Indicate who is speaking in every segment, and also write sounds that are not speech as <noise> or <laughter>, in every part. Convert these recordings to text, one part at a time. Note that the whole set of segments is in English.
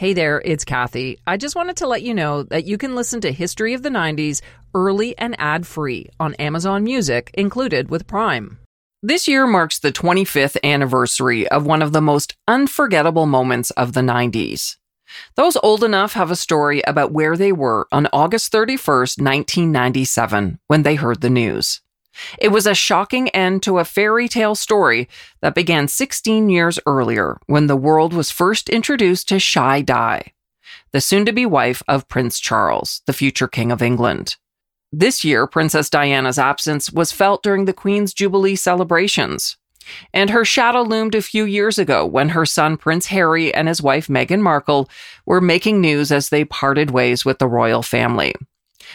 Speaker 1: Hey there, it's Kathy. I just wanted to let you know that you can listen to History of the 90s early and ad free on Amazon Music, included with Prime. This year marks the 25th anniversary of one of the most unforgettable moments of the 90s. Those old enough have a story about where they were on August 31st, 1997, when they heard the news. It was a shocking end to a fairy tale story that began 16 years earlier when the world was first introduced to Shy Di, the soon to be wife of Prince Charles, the future King of England. This year, Princess Diana's absence was felt during the Queen's Jubilee celebrations. And her shadow loomed a few years ago when her son Prince Harry and his wife Meghan Markle were making news as they parted ways with the royal family.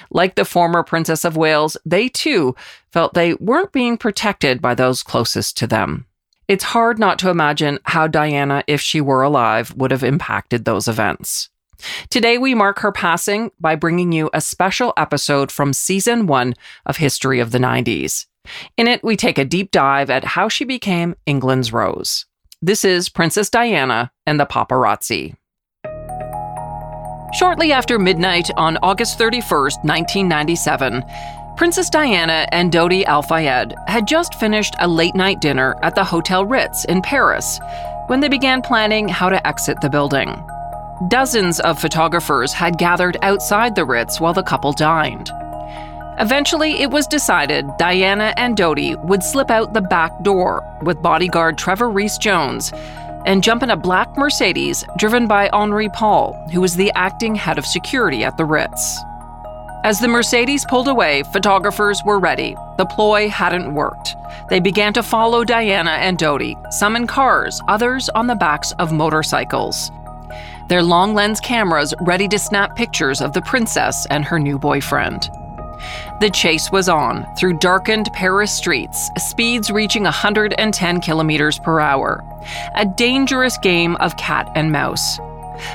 Speaker 1: Like the former Princess of Wales, they too felt they weren't being protected by those closest to them. It's hard not to imagine how Diana, if she were alive, would have impacted those events. Today, we mark her passing by bringing you a special episode from season one of History of the 90s. In it, we take a deep dive at how she became England's Rose. This is Princess Diana and the Paparazzi. Shortly after midnight on August 31st, 1997, Princess Diana and Dodi Al Fayed had just finished a late night dinner at the Hotel Ritz in Paris when they began planning how to exit the building. Dozens of photographers had gathered outside the Ritz while the couple dined. Eventually, it was decided Diana and Dodi would slip out the back door with bodyguard Trevor Rees Jones and jump in a black Mercedes driven by Henri Paul, who was the acting head of security at the Ritz. As the Mercedes pulled away, photographers were ready. The ploy hadn't worked. They began to follow Diana and Dodi, some in cars, others on the backs of motorcycles. Their long lens cameras ready to snap pictures of the princess and her new boyfriend. The chase was on through darkened Paris streets, speeds reaching 110 kilometers per hour. A dangerous game of cat and mouse.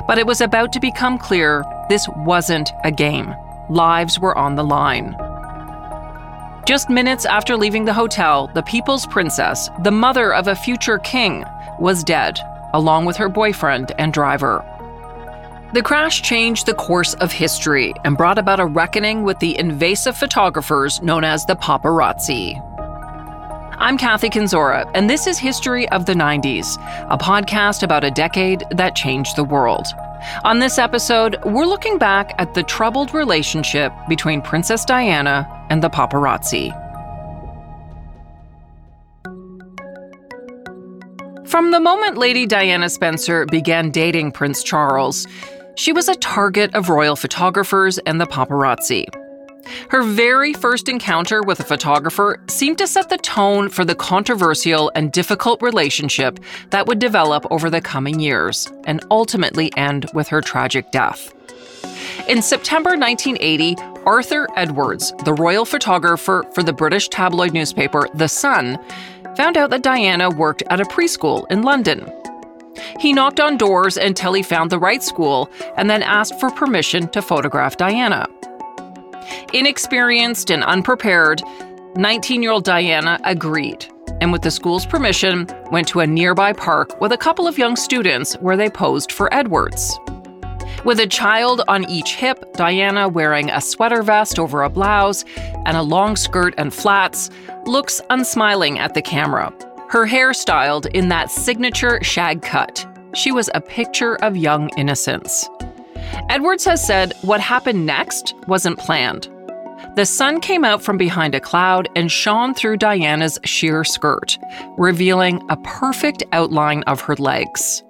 Speaker 1: But it was about to become clear this wasn't a game. Lives were on the line. Just minutes after leaving the hotel, the People's Princess, the mother of a future king, was dead, along with her boyfriend and driver. The crash changed the course of history and brought about a reckoning with the invasive photographers known as the paparazzi. I'm Kathy Kenzora, and this is History of the 90s, a podcast about a decade that changed the world. On this episode, we're looking back at the troubled relationship between Princess Diana and the paparazzi. From the moment Lady Diana Spencer began dating Prince Charles, she was a target of royal photographers and the paparazzi. Her very first encounter with a photographer seemed to set the tone for the controversial and difficult relationship that would develop over the coming years and ultimately end with her tragic death. In September 1980, Arthur Edwards, the royal photographer for the British tabloid newspaper The Sun, found out that Diana worked at a preschool in London he knocked on doors until he found the right school and then asked for permission to photograph Diana. Inexperienced and unprepared, 19 year old Diana agreed and, with the school's permission, went to a nearby park with a couple of young students where they posed for Edwards. With a child on each hip, Diana wearing a sweater vest over a blouse and a long skirt and flats, looks unsmiling at the camera her hair styled in that signature shag cut. She was a picture of young innocence. Edwards has said what happened next wasn't planned. The sun came out from behind a cloud and shone through Diana's sheer skirt, revealing a perfect outline of her legs.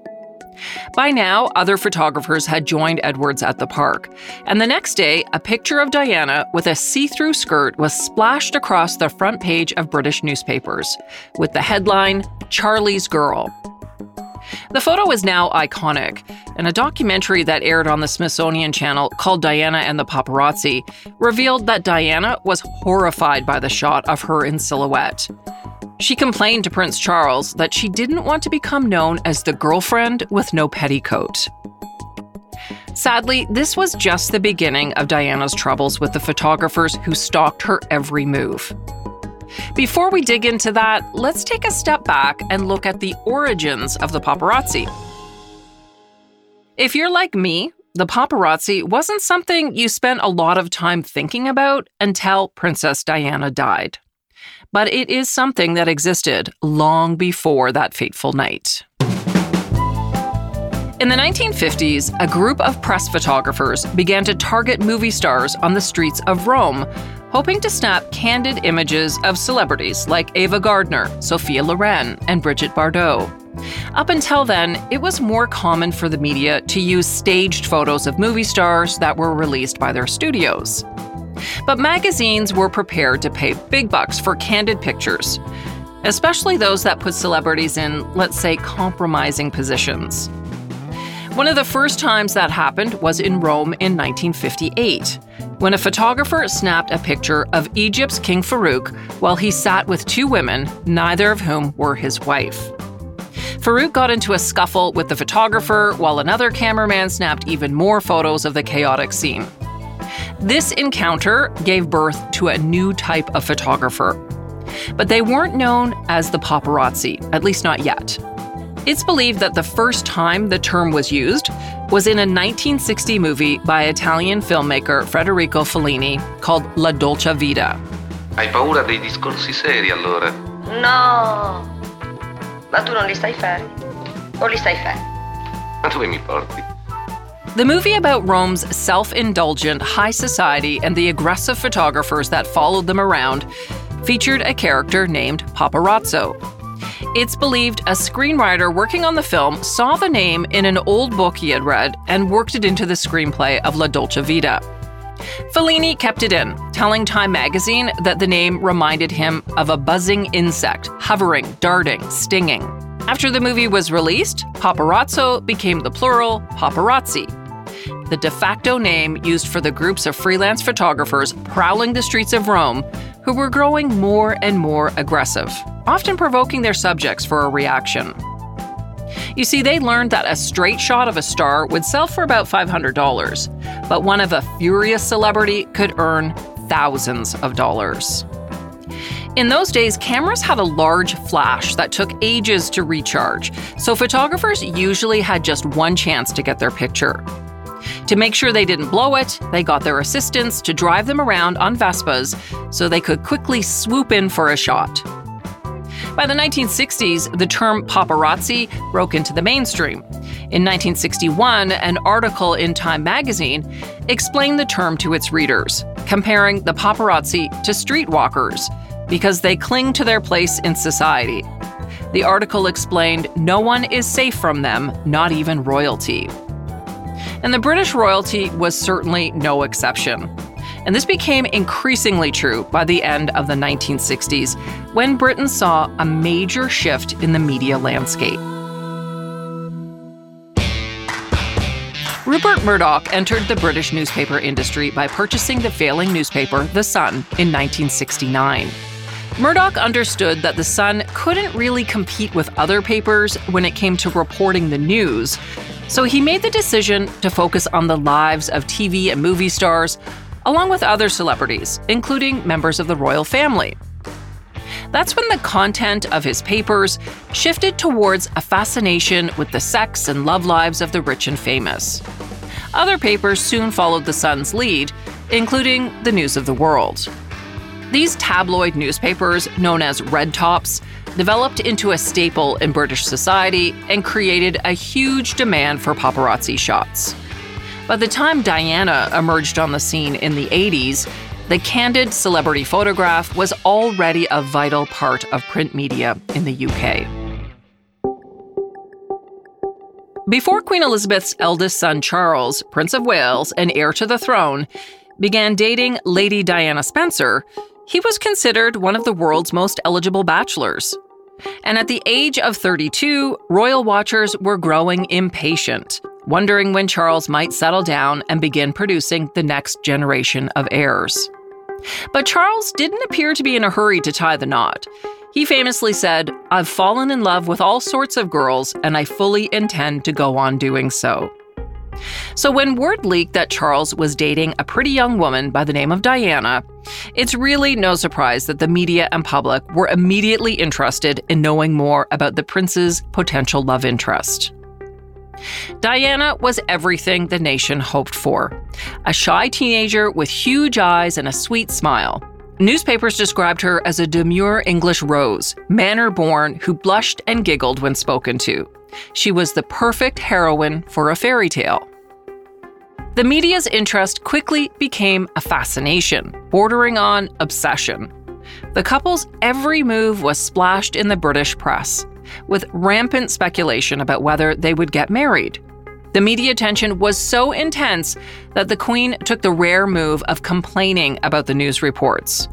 Speaker 1: By now, other photographers had joined Edwards at the park, and the next day, a picture of Diana with a see through skirt was splashed across the front page of British newspapers, with the headline, Charlie's Girl. The photo is now iconic, and a documentary that aired on the Smithsonian Channel called Diana and the Paparazzi revealed that Diana was horrified by the shot of her in silhouette. She complained to Prince Charles that she didn't want to become known as the girlfriend with no petticoat. Sadly, this was just the beginning of Diana's troubles with the photographers who stalked her every move. Before we dig into that, let's take a step back and look at the origins of the paparazzi. If you're like me, the paparazzi wasn't something you spent a lot of time thinking about until Princess Diana died. But it is something that existed long before that fateful night. In the 1950s, a group of press photographers began to target movie stars on the streets of Rome, hoping to snap candid images of celebrities like Ava Gardner, Sophia Loren, and Brigitte Bardot. Up until then, it was more common for the media to use staged photos of movie stars that were released by their studios. But magazines were prepared to pay big bucks for candid pictures, especially those that put celebrities in, let's say, compromising positions. One of the first times that happened was in Rome in 1958, when a photographer snapped a picture of Egypt's King Farouk while he sat with two women, neither of whom were his wife. Farouk got into a scuffle with the photographer, while another cameraman snapped even more photos of the chaotic scene. This encounter gave birth to a new type of photographer. But they weren't known as the paparazzi, at least not yet. It's believed that the first time the term was used was in a 1960 movie by Italian filmmaker Federico Fellini called La Dolce Vita.
Speaker 2: Hai paura dei discorsi seri allora?
Speaker 3: No, ma tu non li stai fermi? O li stai fermi?
Speaker 2: Ma dove mi porti?
Speaker 1: The movie about Rome's self indulgent high society and the aggressive photographers that followed them around featured a character named Paparazzo, it's believed a screenwriter working on the film saw the name in an old book he had read and worked it into the screenplay of La Dolce Vita. Fellini kept it in, telling Time magazine that the name reminded him of a buzzing insect, hovering, darting, stinging. After the movie was released, paparazzo became the plural paparazzi, the de facto name used for the groups of freelance photographers prowling the streets of Rome who were growing more and more aggressive, often provoking their subjects for a reaction. You see, they learned that a straight shot of a star would sell for about $500, but one of a furious celebrity could earn thousands of dollars. In those days, cameras had a large flash that took ages to recharge, so photographers usually had just one chance to get their picture. To make sure they didn't blow it, they got their assistants to drive them around on Vespas so they could quickly swoop in for a shot. By the 1960s, the term paparazzi broke into the mainstream. In 1961, an article in Time magazine explained the term to its readers, comparing the paparazzi to streetwalkers because they cling to their place in society. The article explained no one is safe from them, not even royalty. And the British royalty was certainly no exception. And this became increasingly true by the end of the 1960s, when Britain saw a major shift in the media landscape. Rupert Murdoch entered the British newspaper industry by purchasing the failing newspaper The Sun in 1969. Murdoch understood that The Sun couldn't really compete with other papers when it came to reporting the news, so he made the decision to focus on the lives of TV and movie stars, along with other celebrities, including members of the royal family. That's when the content of his papers shifted towards a fascination with the sex and love lives of the rich and famous. Other papers soon followed the Sun's lead, including the News of the World. These tabloid newspapers, known as red tops, developed into a staple in British society and created a huge demand for paparazzi shots. By the time Diana emerged on the scene in the 80s, the candid celebrity photograph was already a vital part of print media in the UK. Before Queen Elizabeth's eldest son Charles, Prince of Wales and heir to the throne, began dating Lady Diana Spencer, he was considered one of the world's most eligible bachelors. And at the age of 32, royal watchers were growing impatient, wondering when Charles might settle down and begin producing the next generation of heirs. But Charles didn't appear to be in a hurry to tie the knot. He famously said, I've fallen in love with all sorts of girls, and I fully intend to go on doing so. So, when word leaked that Charles was dating a pretty young woman by the name of Diana, it's really no surprise that the media and public were immediately interested in knowing more about the prince's potential love interest. Diana was everything the nation hoped for a shy teenager with huge eyes and a sweet smile. Newspapers described her as a demure English rose, manner born, who blushed and giggled when spoken to. She was the perfect heroine for a fairy tale. The media's interest quickly became a fascination, bordering on obsession. The couple's every move was splashed in the British press, with rampant speculation about whether they would get married. The media attention was so intense that the Queen took the rare move of complaining about the news reports.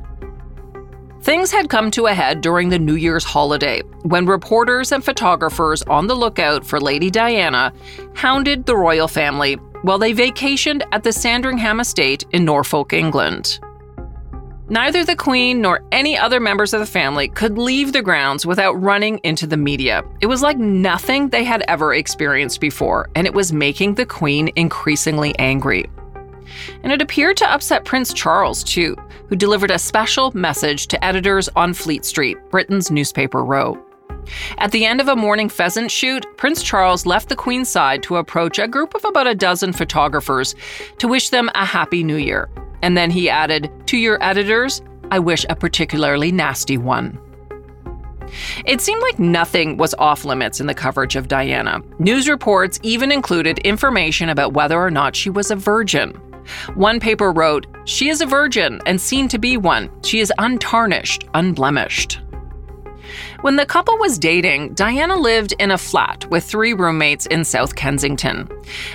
Speaker 1: Things had come to a head during the New Year's holiday when reporters and photographers on the lookout for Lady Diana hounded the royal family while they vacationed at the Sandringham estate in Norfolk, England. Neither the Queen nor any other members of the family could leave the grounds without running into the media. It was like nothing they had ever experienced before, and it was making the Queen increasingly angry. And it appeared to upset Prince Charles, too, who delivered a special message to editors on Fleet Street, Britain's newspaper row. At the end of a morning pheasant shoot, Prince Charles left the Queen's side to approach a group of about a dozen photographers to wish them a happy new year. And then he added, To your editors, I wish a particularly nasty one. It seemed like nothing was off limits in the coverage of Diana. News reports even included information about whether or not she was a virgin. One paper wrote, She is a virgin and seen to be one. She is untarnished, unblemished. When the couple was dating, Diana lived in a flat with three roommates in South Kensington.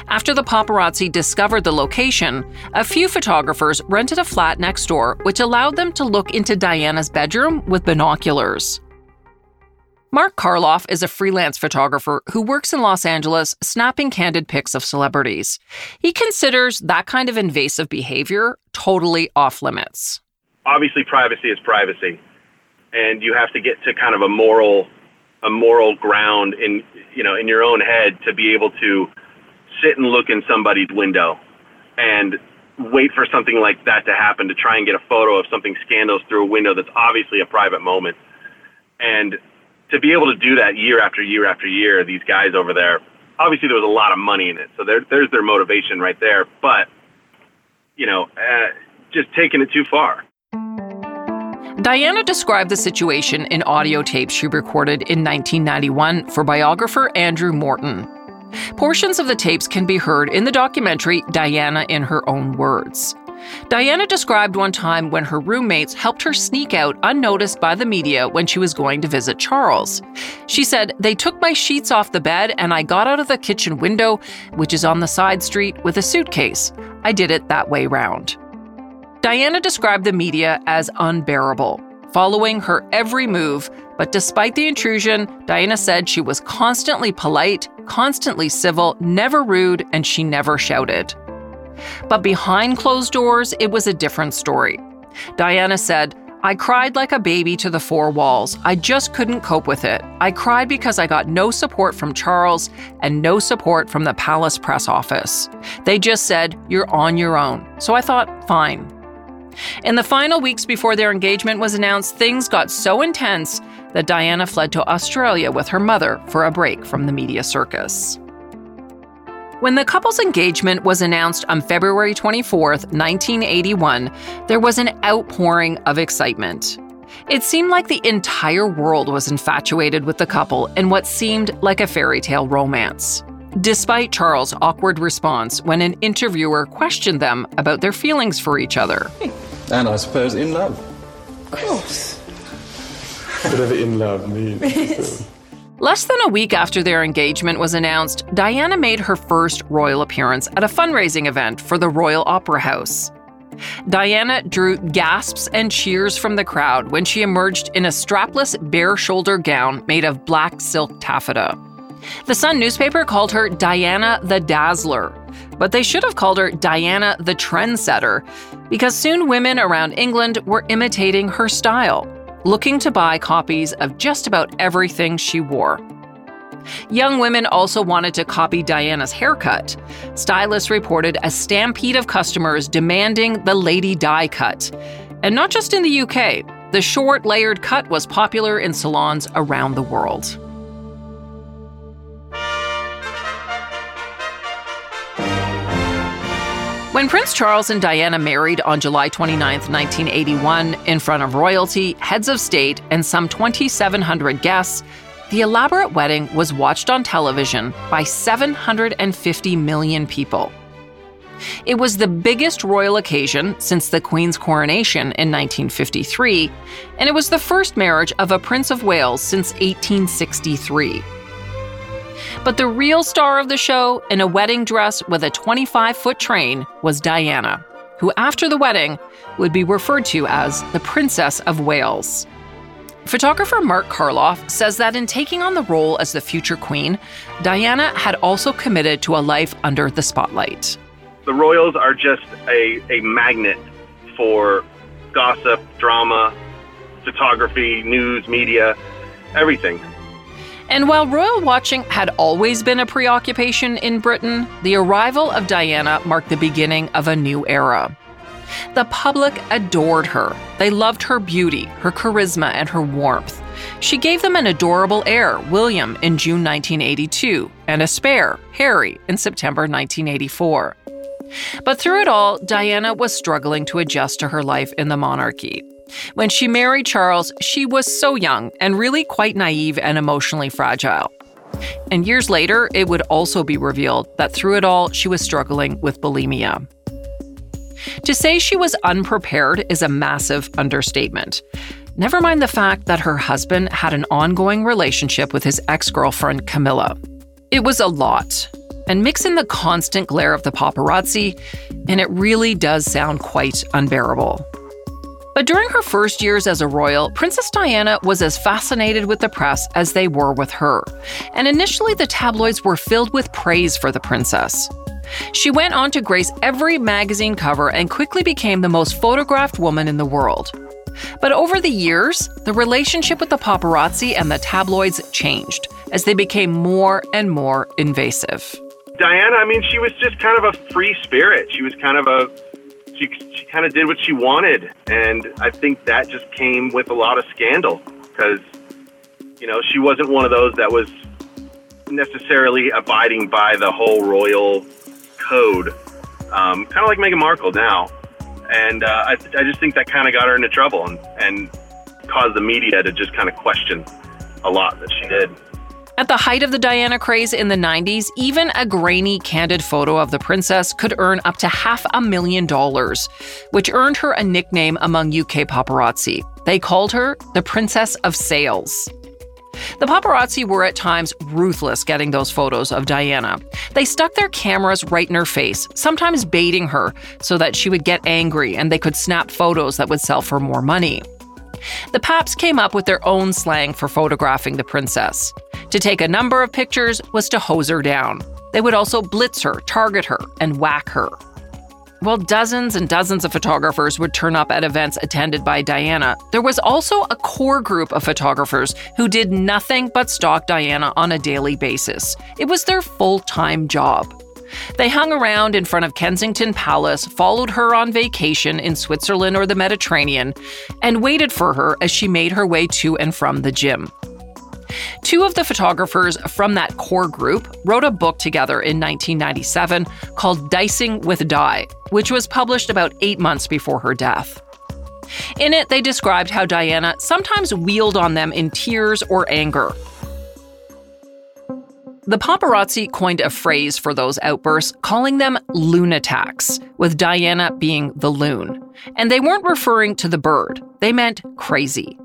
Speaker 1: After the paparazzi discovered the location, a few photographers rented a flat next door, which allowed them to look into Diana's bedroom with binoculars. Mark Karloff is a freelance photographer who works in Los Angeles snapping candid pics of celebrities. He considers that kind of invasive behavior totally off limits.
Speaker 4: Obviously, privacy is privacy and you have to get to kind of a moral a moral ground in you know in your own head to be able to sit and look in somebody's window and wait for something like that to happen to try and get a photo of something scandalous through a window that's obviously a private moment and to be able to do that year after year after year these guys over there obviously there was a lot of money in it so there, there's their motivation right there but you know uh, just taking it too far
Speaker 1: Diana described the situation in audio tapes she recorded in 1991 for biographer Andrew Morton. Portions of the tapes can be heard in the documentary Diana in Her Own Words. Diana described one time when her roommates helped her sneak out unnoticed by the media when she was going to visit Charles. She said, They took my sheets off the bed and I got out of the kitchen window, which is on the side street, with a suitcase. I did it that way round. Diana described the media as unbearable, following her every move, but despite the intrusion, Diana said she was constantly polite, constantly civil, never rude, and she never shouted. But behind closed doors, it was a different story. Diana said, I cried like a baby to the four walls. I just couldn't cope with it. I cried because I got no support from Charles and no support from the palace press office. They just said, You're on your own. So I thought, fine, in the final weeks before their engagement was announced, things got so intense that Diana fled to Australia with her mother for a break from the media circus. When the couple's engagement was announced on February 24, 1981, there was an outpouring of excitement. It seemed like the entire world was infatuated with the couple in what seemed like a fairy tale romance. Despite Charles' awkward response when an interviewer questioned them about their feelings for each other.
Speaker 5: And I suppose in love.
Speaker 6: Of course.
Speaker 5: Whatever in love means. <laughs>
Speaker 1: Less than a week after their engagement was announced, Diana made her first royal appearance at a fundraising event for the Royal Opera House. Diana drew gasps and cheers from the crowd when she emerged in a strapless, bare shoulder gown made of black silk taffeta. The Sun newspaper called her Diana the Dazzler, but they should have called her Diana the Trendsetter, because soon women around England were imitating her style, looking to buy copies of just about everything she wore. Young women also wanted to copy Diana's haircut. Stylists reported a stampede of customers demanding the Lady Di cut. And not just in the UK, the short, layered cut was popular in salons around the world. When Prince Charles and Diana married on July 29, 1981, in front of royalty, heads of state, and some 2,700 guests, the elaborate wedding was watched on television by 750 million people. It was the biggest royal occasion since the Queen's coronation in 1953, and it was the first marriage of a Prince of Wales since 1863. But the real star of the show, in a wedding dress with a 25 foot train, was Diana, who after the wedding would be referred to as the Princess of Wales. Photographer Mark Karloff says that in taking on the role as the future queen, Diana had also committed to a life under the spotlight
Speaker 4: the Royals are just a, a magnet for gossip, drama, photography, news, media, everything.
Speaker 1: And while royal watching had always been a preoccupation in Britain, the arrival of Diana marked the beginning of a new era. The public adored her. They loved her beauty, her charisma, and her warmth. She gave them an adorable heir, William, in June 1982, and a spare, Harry, in September 1984. But through it all, Diana was struggling to adjust to her life in the monarchy. When she married Charles, she was so young and really quite naive and emotionally fragile. And years later, it would also be revealed that through it all, she was struggling with bulimia. To say she was unprepared is a massive understatement. Never mind the fact that her husband had an ongoing relationship with his ex girlfriend, Camilla. It was a lot, and mix in the constant glare of the paparazzi, and it really does sound quite unbearable. But during her first years as a royal, Princess Diana was as fascinated with the press as they were with her. And initially, the tabloids were filled with praise for the princess. She went on to grace every magazine cover and quickly became the most photographed woman in the world. But over the years, the relationship with the paparazzi and the tabloids changed as they became more and more invasive.
Speaker 4: Diana, I mean, she was just kind of a free spirit. She was kind of a she she kind of did what she wanted, and I think that just came with a lot of scandal because you know she wasn't one of those that was necessarily abiding by the whole royal code, um, kind of like Meghan Markle now. And uh, I, I just think that kind of got her into trouble and, and caused the media to just kind of question a lot that she did.
Speaker 1: At the height of the Diana craze in the 90s, even a grainy, candid photo of the princess could earn up to half a million dollars, which earned her a nickname among UK paparazzi. They called her the Princess of Sales. The paparazzi were at times ruthless getting those photos of Diana. They stuck their cameras right in her face, sometimes baiting her so that she would get angry and they could snap photos that would sell for more money. The Paps came up with their own slang for photographing the princess. To take a number of pictures was to hose her down. They would also blitz her, target her, and whack her. While dozens and dozens of photographers would turn up at events attended by Diana, there was also a core group of photographers who did nothing but stalk Diana on a daily basis. It was their full time job. They hung around in front of Kensington Palace, followed her on vacation in Switzerland or the Mediterranean, and waited for her as she made her way to and from the gym. Two of the photographers from that core group wrote a book together in 1997 called Dicing with Di, which was published about eight months before her death. In it, they described how Diana sometimes wheeled on them in tears or anger, the paparazzi coined a phrase for those outbursts, calling them lunatics, with Diana being the loon. And they weren't referring to the bird, they meant crazy.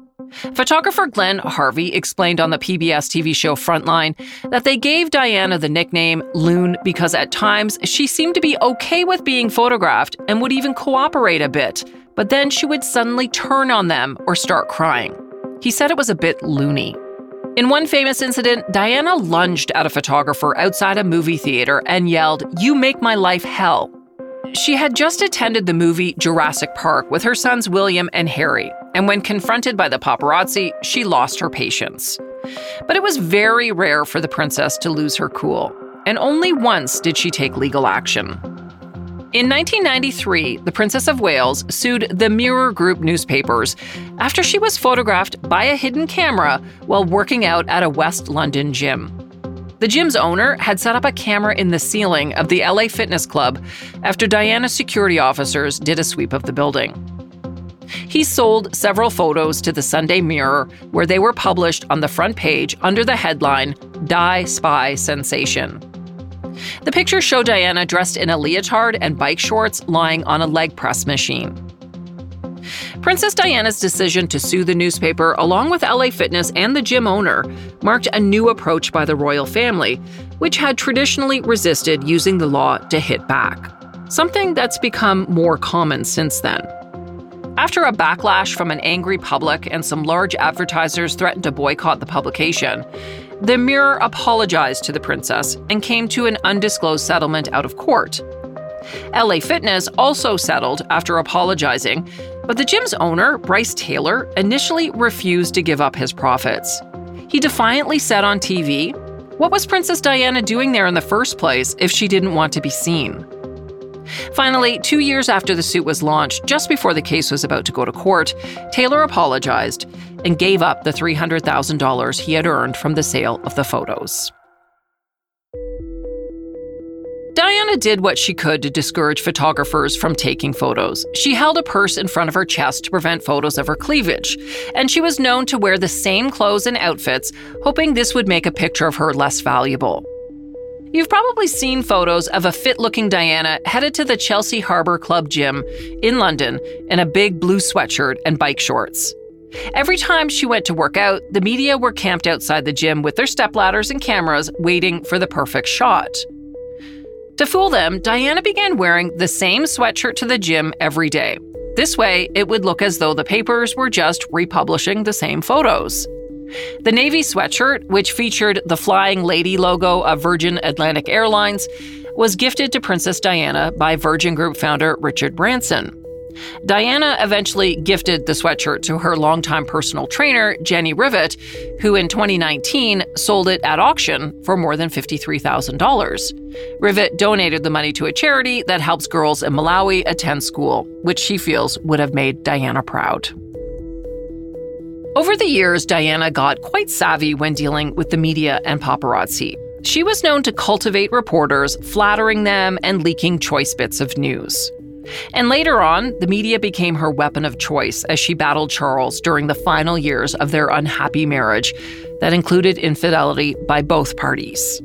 Speaker 1: Photographer Glenn Harvey explained on the PBS TV show Frontline that they gave Diana the nickname Loon because at times she seemed to be okay with being photographed and would even cooperate a bit, but then she would suddenly turn on them or start crying. He said it was a bit loony. In one famous incident, Diana lunged at a photographer outside a movie theater and yelled, You make my life hell. She had just attended the movie Jurassic Park with her sons William and Harry, and when confronted by the paparazzi, she lost her patience. But it was very rare for the princess to lose her cool, and only once did she take legal action. In 1993, the Princess of Wales sued the Mirror Group newspapers after she was photographed by a hidden camera while working out at a West London gym. The gym's owner had set up a camera in the ceiling of the LA Fitness Club after Diana's security officers did a sweep of the building. He sold several photos to the Sunday Mirror, where they were published on the front page under the headline Di Spy Sensation. The pictures show Diana dressed in a leotard and bike shorts lying on a leg press machine. Princess Diana's decision to sue the newspaper, along with LA Fitness and the gym owner, marked a new approach by the royal family, which had traditionally resisted using the law to hit back. Something that's become more common since then. After a backlash from an angry public and some large advertisers threatened to boycott the publication, the Mirror apologized to the princess and came to an undisclosed settlement out of court. LA Fitness also settled after apologizing, but the gym's owner, Bryce Taylor, initially refused to give up his profits. He defiantly said on TV, What was Princess Diana doing there in the first place if she didn't want to be seen? Finally, two years after the suit was launched, just before the case was about to go to court, Taylor apologized and gave up the $300,000 he had earned from the sale of the photos. Diana did what she could to discourage photographers from taking photos. She held a purse in front of her chest to prevent photos of her cleavage, and she was known to wear the same clothes and outfits, hoping this would make a picture of her less valuable. You've probably seen photos of a fit looking Diana headed to the Chelsea Harbour Club gym in London in a big blue sweatshirt and bike shorts. Every time she went to work out, the media were camped outside the gym with their stepladders and cameras waiting for the perfect shot. To fool them, Diana began wearing the same sweatshirt to the gym every day. This way, it would look as though the papers were just republishing the same photos. The navy sweatshirt, which featured the Flying Lady logo of Virgin Atlantic Airlines, was gifted to Princess Diana by Virgin Group founder Richard Branson. Diana eventually gifted the sweatshirt to her longtime personal trainer, Jenny Rivett, who in 2019 sold it at auction for more than $53,000. Rivett donated the money to a charity that helps girls in Malawi attend school, which she feels would have made Diana proud. Over the years, Diana got quite savvy when dealing with the media and paparazzi. She was known to cultivate reporters, flattering them and leaking choice bits of news. And later on, the media became her weapon of choice as she battled Charles during the final years of their unhappy marriage that included infidelity by both parties.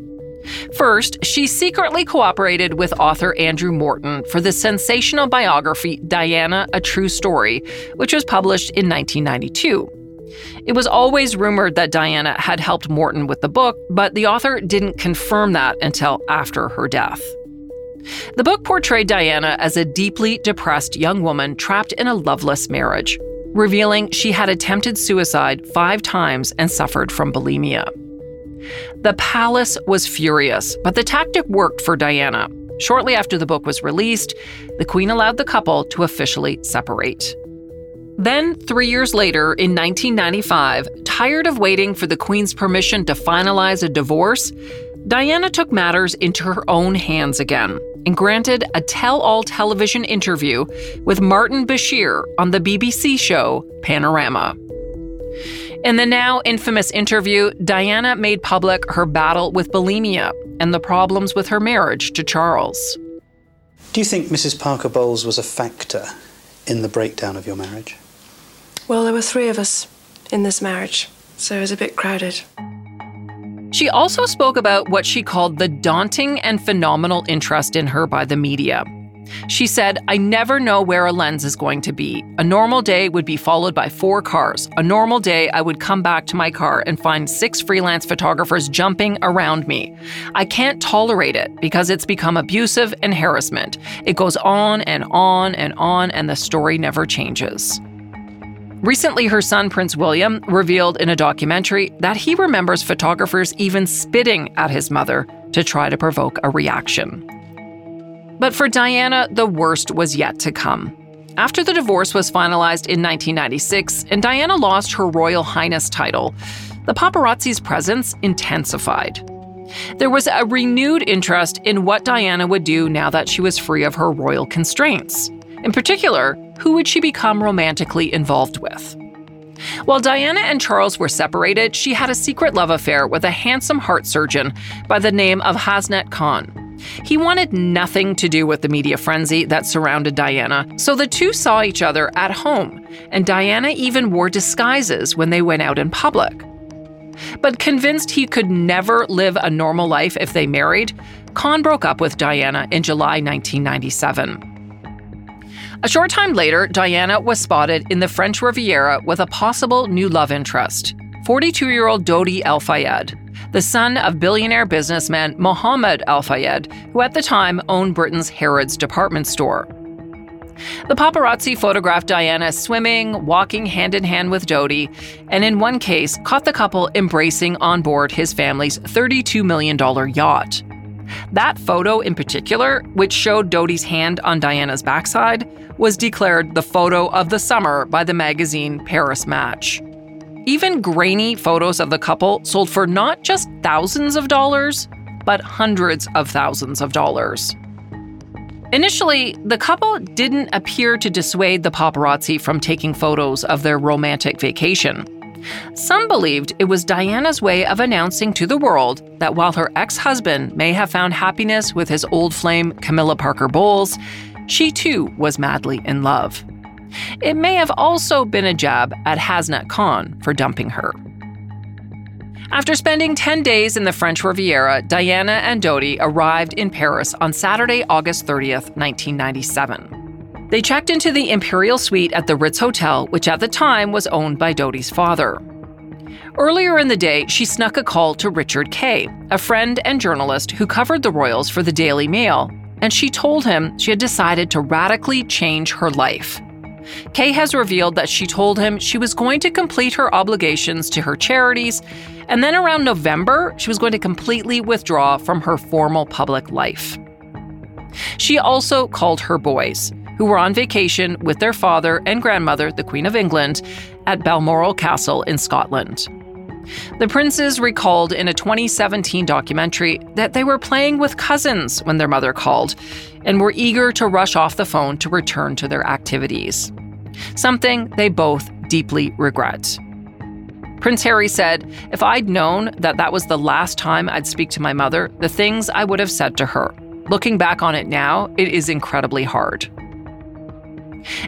Speaker 1: First, she secretly cooperated with author Andrew Morton for the sensational biography Diana A True Story, which was published in 1992. It was always rumored that Diana had helped Morton with the book, but the author didn't confirm that until after her death. The book portrayed Diana as a deeply depressed young woman trapped in a loveless marriage, revealing she had attempted suicide five times and suffered from bulimia. The palace was furious, but the tactic worked for Diana. Shortly after the book was released, the Queen allowed the couple to officially separate. Then, three years later, in 1995, tired of waiting for the Queen's permission to finalize a divorce, Diana took matters into her own hands again and granted a tell all television interview with Martin Bashir on the BBC show Panorama. In the now infamous interview, Diana made public her battle with bulimia and the problems with her marriage to Charles.
Speaker 6: Do you think Mrs. Parker Bowles was a factor in the breakdown of your marriage?
Speaker 7: Well, there were three of us in this marriage, so it was a bit crowded.
Speaker 1: She also spoke about what she called the daunting and phenomenal interest in her by the media. She said, I never know where a lens is going to be. A normal day would be followed by four cars. A normal day, I would come back to my car and find six freelance photographers jumping around me. I can't tolerate it because it's become abusive and harassment. It goes on and on and on, and the story never changes. Recently, her son, Prince William, revealed in a documentary that he remembers photographers even spitting at his mother to try to provoke a reaction. But for Diana, the worst was yet to come. After the divorce was finalized in 1996 and Diana lost her Royal Highness title, the paparazzi's presence intensified. There was a renewed interest in what Diana would do now that she was free of her royal constraints. In particular, who would she become romantically involved with? While Diana and Charles were separated, she had a secret love affair with a handsome heart surgeon by the name of Hasnat Khan. He wanted nothing to do with the media frenzy that surrounded Diana, so the two saw each other at home, and Diana even wore disguises when they went out in public. But convinced he could never live a normal life if they married, Khan broke up with Diana in July 1997. A short time later, Diana was spotted in the French Riviera with a possible new love interest 42 year old Dodi Al Fayed, the son of billionaire businessman Mohammed Al Fayed, who at the time owned Britain's Harrods department store. The paparazzi photographed Diana swimming, walking hand in hand with Dodi, and in one case, caught the couple embracing on board his family's $32 million yacht. That photo in particular, which showed Dodi's hand on Diana's backside, was declared the photo of the summer by the magazine Paris Match. Even grainy photos of the couple sold for not just thousands of dollars, but hundreds of thousands of dollars. Initially, the couple didn't appear to dissuade the paparazzi from taking photos of their romantic vacation. Some believed it was Diana's way of announcing to the world that while her ex husband may have found happiness with his old flame Camilla Parker Bowles, she too was madly in love. It may have also been a jab at Hasnat Khan for dumping her. After spending 10 days in the French Riviera, Diana and Dodi arrived in Paris on Saturday, August 30th, 1997. They checked into the Imperial Suite at the Ritz Hotel, which at the time was owned by Dodi's father. Earlier in the day, she snuck a call to Richard Kay, a friend and journalist who covered the royals for the Daily Mail, and she told him she had decided to radically change her life. Kay has revealed that she told him she was going to complete her obligations to her charities, and then around November, she was going to completely withdraw from her formal public life. She also called her boys, who were on vacation with their father and grandmother, the Queen of England, at Balmoral Castle in Scotland. The princes recalled in a 2017 documentary that they were playing with cousins when their mother called and were eager to rush off the phone to return to their activities. Something they both deeply regret. Prince Harry said, If I'd known that that was the last time I'd speak to my mother, the things I would have said to her. Looking back on it now, it is incredibly hard.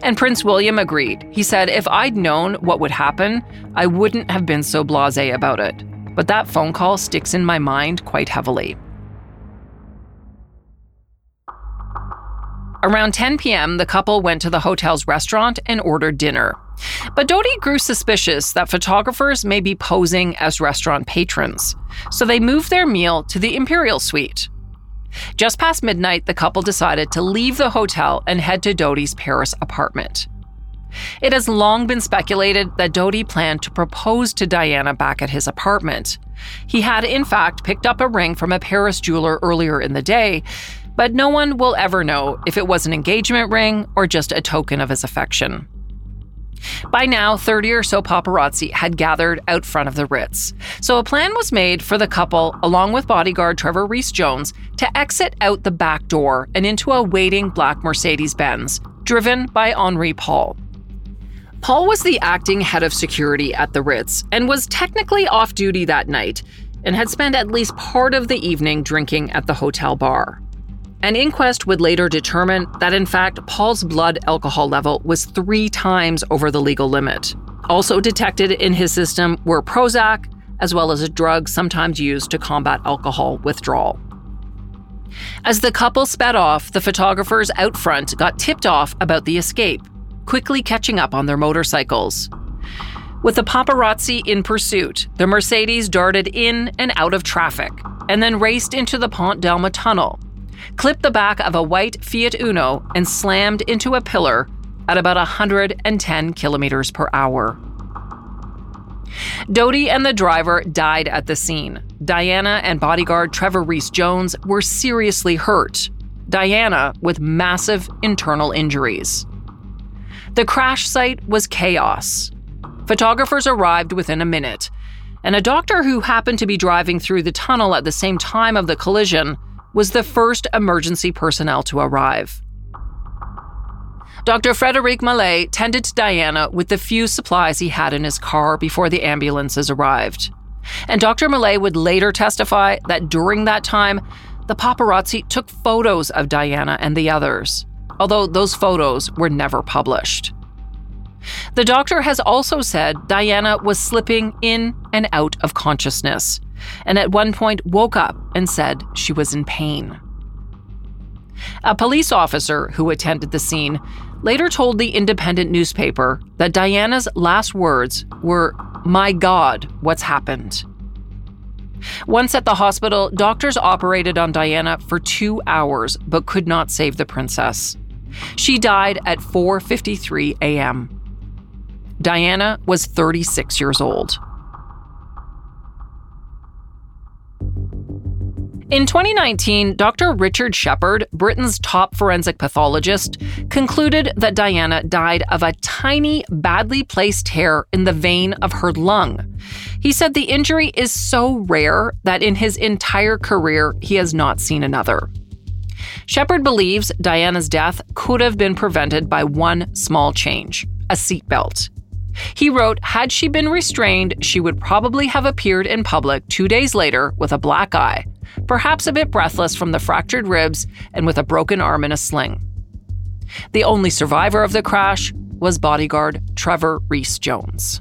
Speaker 1: And Prince William agreed. He said, If I'd known what would happen, I wouldn't have been so blase about it. But that phone call sticks in my mind quite heavily. Around 10 p.m., the couple went to the hotel's restaurant and ordered dinner. But Dodi grew suspicious that photographers may be posing as restaurant patrons, so they moved their meal to the Imperial Suite. Just past midnight, the couple decided to leave the hotel and head to Dodi's Paris apartment. It has long been speculated that Dodi planned to propose to Diana back at his apartment. He had, in fact, picked up a ring from a Paris jeweler earlier in the day, but no one will ever know if it was an engagement ring or just a token of his affection. By now, 30 or so paparazzi had gathered out front of the Ritz. So a plan was made for the couple, along with bodyguard Trevor Rees Jones, to exit out the back door and into a waiting black Mercedes Benz, driven by Henri Paul. Paul was the acting head of security at the Ritz and was technically off duty that night and had spent at least part of the evening drinking at the hotel bar. An inquest would later determine that, in fact, Paul's blood alcohol level was three times over the legal limit. Also detected in his system were Prozac, as well as a drug sometimes used to combat alcohol withdrawal. As the couple sped off, the photographers out front got tipped off about the escape, quickly catching up on their motorcycles. With the paparazzi in pursuit, the Mercedes darted in and out of traffic and then raced into the Pont d'Alma tunnel, clipped the back of a white Fiat Uno, and slammed into a pillar at about 110 kilometers per hour. Dodi and the driver died at the scene. Diana and bodyguard Trevor Rees Jones were seriously hurt. Diana with massive internal injuries. The crash site was chaos. Photographers arrived within a minute, and a doctor who happened to be driving through the tunnel at the same time of the collision was the first emergency personnel to arrive. Dr. Frederic Mallet tended to Diana with the few supplies he had in his car before the ambulances arrived. And Dr. Mallet would later testify that during that time, the paparazzi took photos of Diana and the others, although those photos were never published. The doctor has also said Diana was slipping in and out of consciousness, and at one point woke up and said she was in pain. A police officer who attended the scene later told the independent newspaper that Diana's last words were, My God, what's happened? Once at the hospital, doctors operated on Diana for 2 hours but could not save the princess. She died at 4:53 a.m. Diana was 36 years old. In 2019, Dr. Richard Shepherd, Britain's top forensic pathologist, concluded that Diana died of a tiny, badly placed tear in the vein of her lung. He said the injury is so rare that in his entire career, he has not seen another. Shepherd believes Diana's death could have been prevented by one small change a seatbelt. He wrote, Had she been restrained, she would probably have appeared in public two days later with a black eye, perhaps a bit breathless from the fractured ribs and with a broken arm in a sling. The only survivor of the crash was bodyguard Trevor Rees Jones.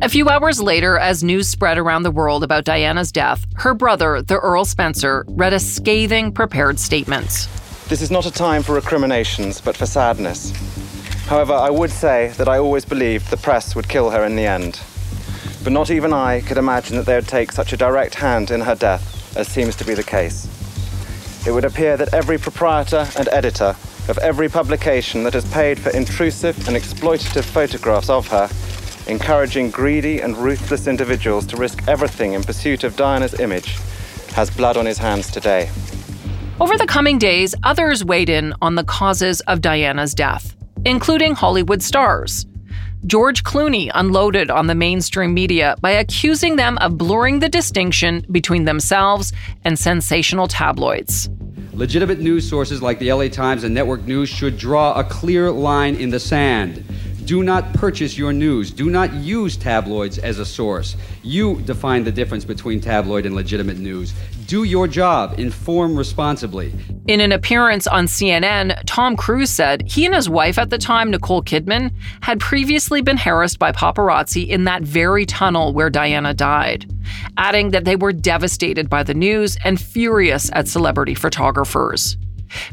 Speaker 1: A few hours later, as news spread around the world about Diana's death, her brother, the Earl Spencer, read a scathing prepared statement.
Speaker 8: This is not a time for recriminations, but for sadness. However, I would say that I always believed the press would kill her in the end. But not even I could imagine that they would take such a direct hand in her death, as seems to be the case. It would appear that every proprietor and editor of every publication that has paid for intrusive and exploitative photographs of her, encouraging greedy and ruthless individuals to risk everything in pursuit of Diana's image, has blood on his hands today.
Speaker 1: Over the coming days, others weighed in on the causes of Diana's death, including Hollywood stars. George Clooney unloaded on the mainstream media by accusing them of blurring the distinction between themselves and sensational tabloids.
Speaker 9: Legitimate news sources like the LA Times and Network News should draw a clear line in the sand. Do not purchase your news. Do not use tabloids as a source. You define the difference between tabloid and legitimate news. Do your job, inform responsibly.
Speaker 1: In an appearance on CNN, Tom Cruise said he and his wife at the time, Nicole Kidman, had previously been harassed by paparazzi in that very tunnel where Diana died, adding that they were devastated by the news and furious at celebrity photographers.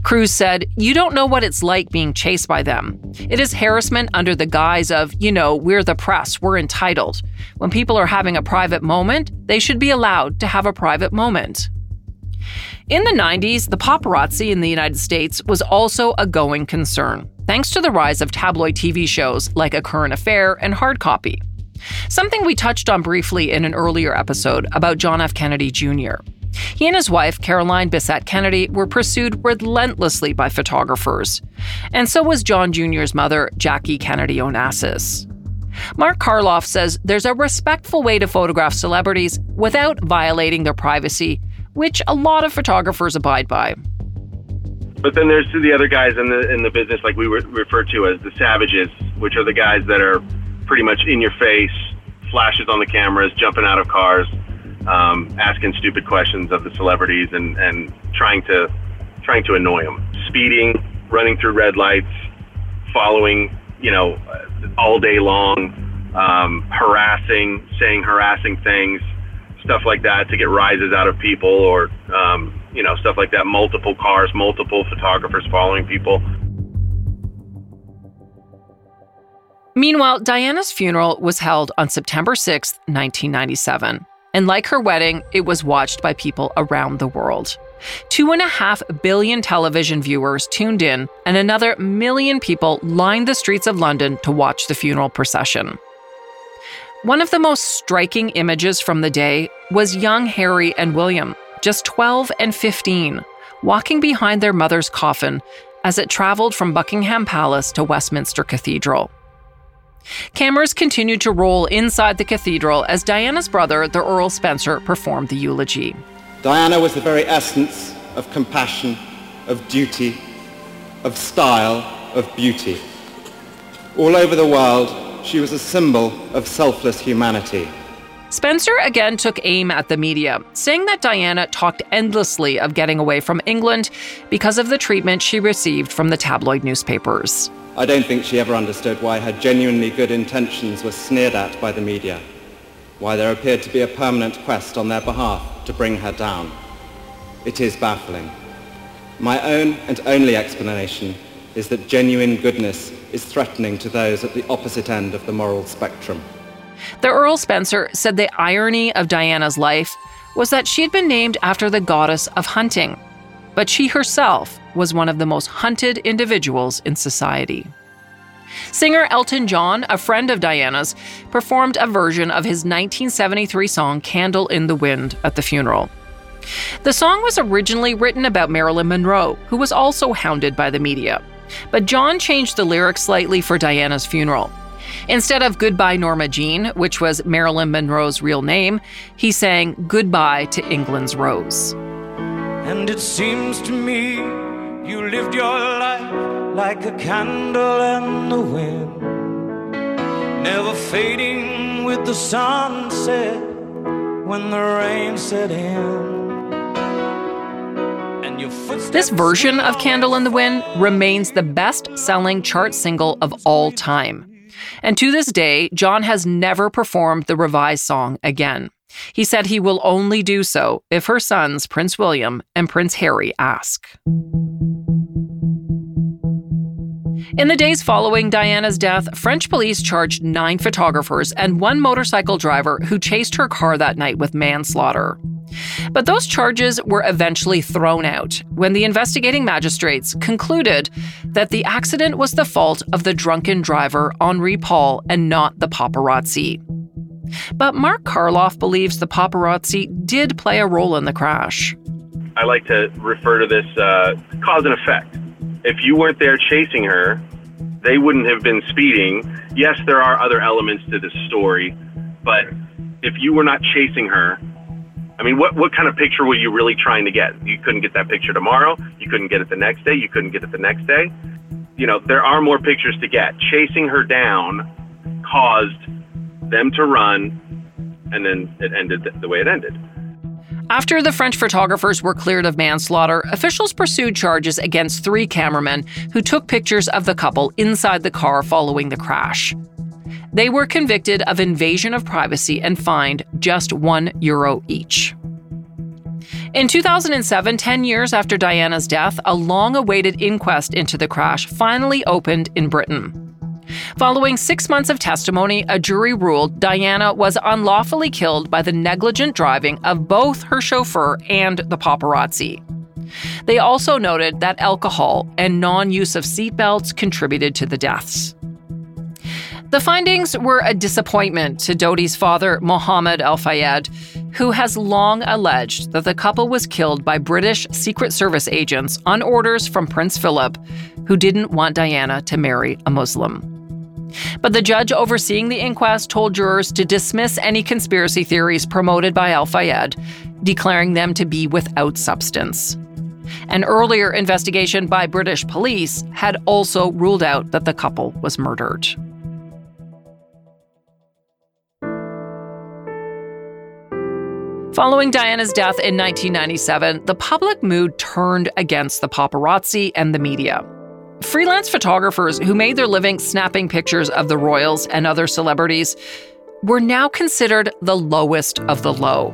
Speaker 1: Cruise said, You don't know what it's like being chased by them. It is harassment under the guise of, you know, we're the press, we're entitled. When people are having a private moment, they should be allowed to have a private moment. In the 90s, the paparazzi in the United States was also a going concern, thanks to the rise of tabloid TV shows like A Current Affair and Hard Copy. Something we touched on briefly in an earlier episode about John F. Kennedy Jr. He and his wife, Carolyn Bessette Kennedy, were pursued relentlessly by photographers. And so was John Jr.'s mother, Jackie Kennedy Onassis. Mark Karloff says there's a respectful way to photograph celebrities without violating their privacy, which a lot of photographers abide by.
Speaker 4: But then there's the other guys in the in the business, like we re- refer to as the savages, which are the guys that are pretty much in your face, flashes on the cameras, jumping out of cars, um, asking stupid questions of the celebrities and, and trying to trying to annoy them. Speeding, running through red lights, following, you know, all day long, um, harassing, saying harassing things, stuff like that to get rises out of people or, um, you know, stuff like that. Multiple cars, multiple photographers following people.
Speaker 1: Meanwhile, Diana's funeral was held on September 6, 1997. And like her wedding, it was watched by people around the world. Two and a half billion television viewers tuned in, and another million people lined the streets of London to watch the funeral procession. One of the most striking images from the day was young Harry and William, just 12 and 15, walking behind their mother's coffin as it traveled from Buckingham Palace to Westminster Cathedral. Cameras continued to roll inside the cathedral as Diana's brother, the Earl Spencer, performed the eulogy.
Speaker 8: Diana was the very essence of compassion, of duty, of style, of beauty. All over the world, she was a symbol of selfless humanity.
Speaker 1: Spencer again took aim at the media, saying that Diana talked endlessly of getting away from England because of the treatment she received from the tabloid newspapers.
Speaker 8: I don't think she ever understood why her genuinely good intentions were sneered at by the media, why there appeared to be a permanent quest on their behalf to bring her down. It is baffling. My own and only explanation is that genuine goodness is threatening to those at the opposite end of the moral spectrum.
Speaker 1: The Earl Spencer said the irony of Diana's life was that she had been named after the goddess of hunting, but she herself was one of the most hunted individuals in society. Singer Elton John, a friend of Diana's, performed a version of his 1973 song Candle in the Wind at the funeral. The song was originally written about Marilyn Monroe, who was also hounded by the media. But John changed the lyrics slightly for Diana's funeral. Instead of Goodbye Norma Jean, which was Marilyn Monroe's real name, he sang Goodbye to England's Rose.
Speaker 10: And it seems to me you lived your life like a candle in the wind, never fading with the sunset when the rain set in.
Speaker 1: This version of Candle in the Wind remains the best selling chart single of all time. And to this day, John has never performed the revised song again. He said he will only do so if her sons, Prince William and Prince Harry, ask. In the days following Diana's death, French police charged nine photographers and one motorcycle driver who chased her car that night with manslaughter. But those charges were eventually thrown out when the investigating magistrates concluded that the accident was the fault of the drunken driver, Henri Paul, and not the paparazzi. But Mark Karloff believes the paparazzi did play a role in the crash.
Speaker 4: I like to refer to this uh, cause and effect. If you weren't there chasing her, they wouldn't have been speeding. Yes, there are other elements to this story, but if you were not chasing her, I mean, what, what kind of picture were you really trying to get? You couldn't get that picture tomorrow. You couldn't get it the next day. You couldn't get it the next day. You know, there are more pictures to get. Chasing her down caused them to run, and then it ended the way it ended.
Speaker 1: After the French photographers were cleared of manslaughter, officials pursued charges against three cameramen who took pictures of the couple inside the car following the crash. They were convicted of invasion of privacy and fined just one euro each. In 2007, 10 years after Diana's death, a long awaited inquest into the crash finally opened in Britain. Following six months of testimony, a jury ruled Diana was unlawfully killed by the negligent driving of both her chauffeur and the paparazzi. They also noted that alcohol and non use of seatbelts contributed to the deaths. The findings were a disappointment to Dodi's father, Mohammed Al Fayed, who has long alleged that the couple was killed by British Secret Service agents on orders from Prince Philip, who didn't want Diana to marry a Muslim. But the judge overseeing the inquest told jurors to dismiss any conspiracy theories promoted by Al Fayed, declaring them to be without substance. An earlier investigation by British police had also ruled out that the couple was murdered. Following Diana's death in 1997, the public mood turned against the paparazzi and the media. Freelance photographers who made their living snapping pictures of the royals and other celebrities were now considered the lowest of the low.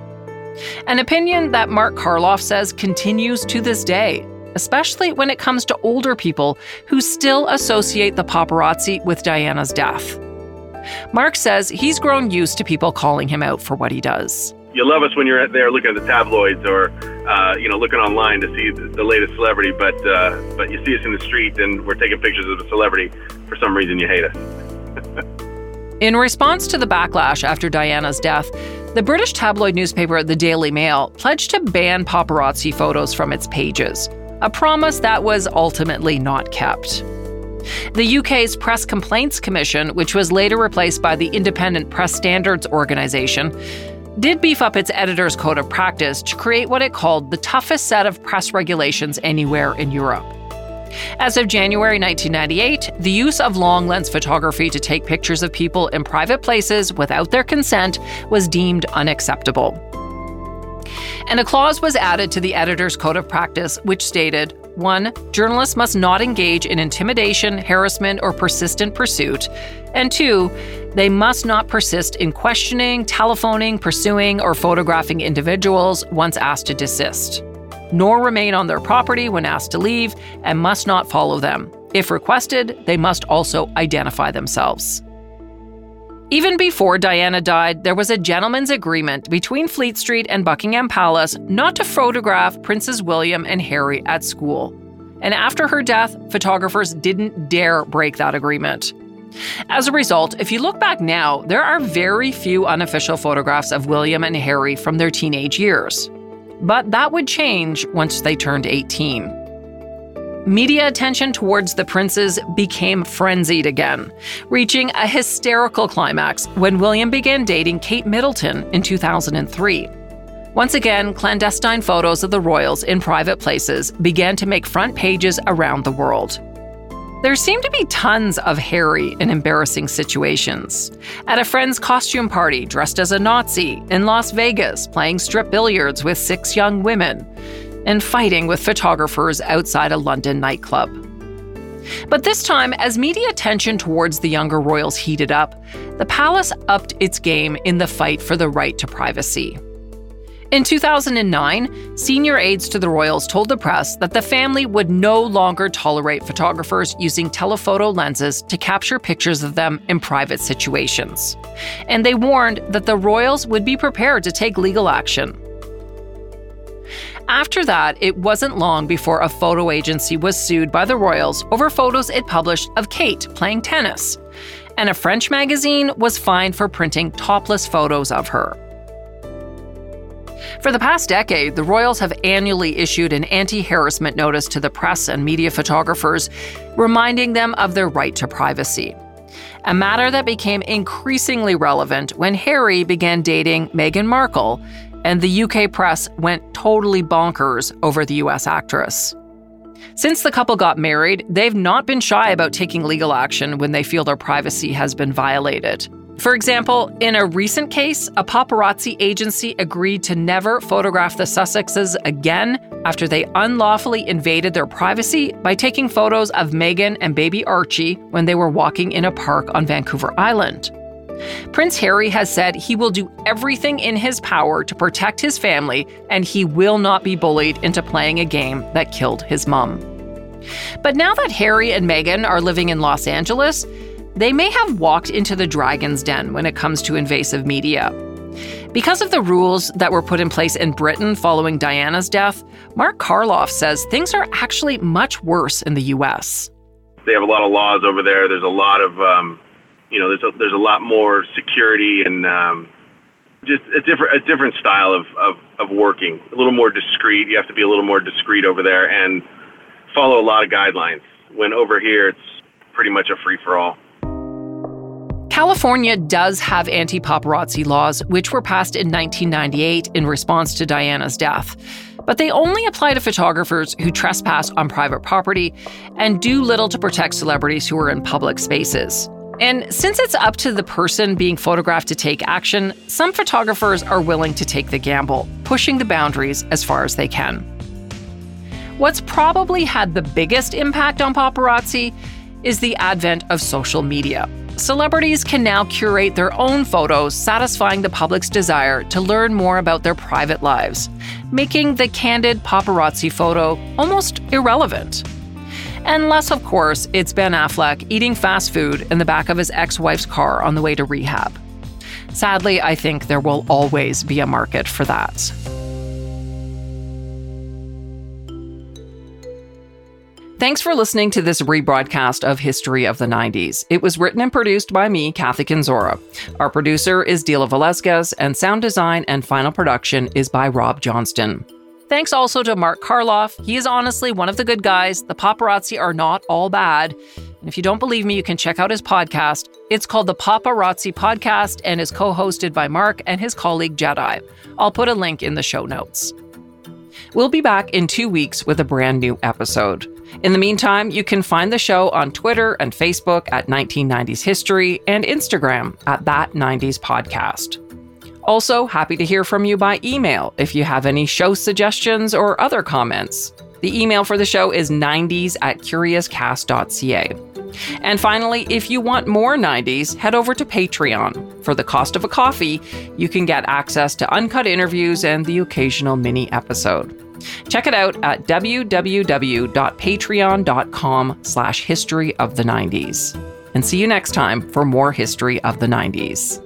Speaker 1: An opinion that Mark Karloff says continues to this day, especially when it comes to older people who still associate the paparazzi with Diana's death. Mark says he's grown used to people calling him out for what he does
Speaker 4: you love us when you're there looking at the tabloids or uh, you know looking online to see the, latest celebrity, but uh, but you see us in the street and we're taking pictures of a celebrity. For some reason, you hate us. <laughs>
Speaker 1: in response to the backlash after Diana's death, the British tabloid newspaper The Daily Mail pledged to ban paparazzi photos from its pages, a promise that was ultimately not kept. The UK's Press Complaints Commission, which was later replaced by the Independent Press Standards Organisation, did beef up its editor's code of practice to create what it called the toughest set of press regulations anywhere in Europe. As of January 1998, the use of long lens photography to take pictures of people in private places without their consent was deemed unacceptable. And a clause was added to the editor's code of practice which stated 1. Journalists must not engage in intimidation, harassment, or persistent pursuit. And 2. They must not persist in questioning, telephoning, pursuing, or photographing individuals once asked to desist, nor remain on their property when asked to leave, and must not follow them. If requested, they must also identify themselves. Even before Diana died, there was a gentleman's agreement between Fleet Street and Buckingham Palace not to photograph Princes William and Harry at school. And after her death, photographers didn't dare break that agreement. As a result, if you look back now, there are very few unofficial photographs of William and Harry from their teenage years. But that would change once they turned 18. Media attention towards the princes became frenzied again, reaching a hysterical climax when William began dating Kate Middleton in 2003. Once again, clandestine photos of the royals in private places began to make front pages around the world. There seemed to be tons of Harry in embarrassing situations. At a friend's costume party, dressed as a Nazi, in Las Vegas, playing strip billiards with six young women and fighting with photographers outside a London nightclub. But this time, as media attention towards the younger royals heated up, the palace upped its game in the fight for the right to privacy. In 2009, senior aides to the royals told the press that the family would no longer tolerate photographers using telephoto lenses to capture pictures of them in private situations. And they warned that the royals would be prepared to take legal action. After that, it wasn't long before a photo agency was sued by the royals over photos it published of Kate playing tennis. And a French magazine was fined for printing topless photos of her. For the past decade, the Royals have annually issued an anti harassment notice to the press and media photographers, reminding them of their right to privacy. A matter that became increasingly relevant when Harry began dating Meghan Markle and the UK press went totally bonkers over the US actress. Since the couple got married, they've not been shy about taking legal action when they feel their privacy has been violated. For example, in a recent case, a paparazzi agency agreed to never photograph the Sussexes again after they unlawfully invaded their privacy by taking photos of Meghan and baby Archie when they were walking in a park on Vancouver Island. Prince Harry has said he will do everything in his power to protect his family and he will not be bullied into playing a game that killed his mum. But now that Harry and Meghan are living in Los Angeles, they may have walked into the dragon's den when it comes to invasive media. Because of the rules that were put in place in Britain following Diana's death, Mark Karloff says things are actually much worse in the US.
Speaker 4: They have a lot of laws over there. There's a lot of um, you know, there's a, there's a lot more security and um, just a different a different style of, of, of working. A little more discreet. You have to be a little more discreet over there and follow a lot of guidelines. When over here, it's pretty much a free for all.
Speaker 1: California does have anti paparazzi laws, which were passed in 1998 in response to Diana's death. But they only apply to photographers who trespass on private property and do little to protect celebrities who are in public spaces. And since it's up to the person being photographed to take action, some photographers are willing to take the gamble, pushing the boundaries as far as they can. What's probably had the biggest impact on paparazzi is the advent of social media. Celebrities can now curate their own photos, satisfying the public's desire to learn more about their private lives, making the candid paparazzi photo almost irrelevant. Unless, of course, it's Ben Affleck eating fast food in the back of his ex wife's car on the way to rehab. Sadly, I think there will always be a market for that. Thanks for listening to this rebroadcast of History of the 90s. It was written and produced by me, Kathy Kenzora. Our producer is Dila Velasquez, and sound design and final production is by Rob Johnston. Thanks also to Mark Karloff. He is honestly one of the good guys. The paparazzi are not all bad. And if you don't believe me, you can check out his podcast. It's called the Paparazzi Podcast and is co hosted by Mark and his colleague Jedi. I'll put a link in the show notes. We'll be back in two weeks with a brand new episode. In the meantime, you can find the show on Twitter and Facebook at 1990s History and Instagram at That 90s Podcast. Also, happy to hear from you by email if you have any show suggestions or other comments. The email for the show is 90s at curiouscast.ca. And finally, if you want more 90s, head over to Patreon. For the cost of a coffee, you can get access to uncut interviews and the occasional mini episode. Check it out at www.patreon.com slash history of the 90s. And see you next time for more history of the 90s.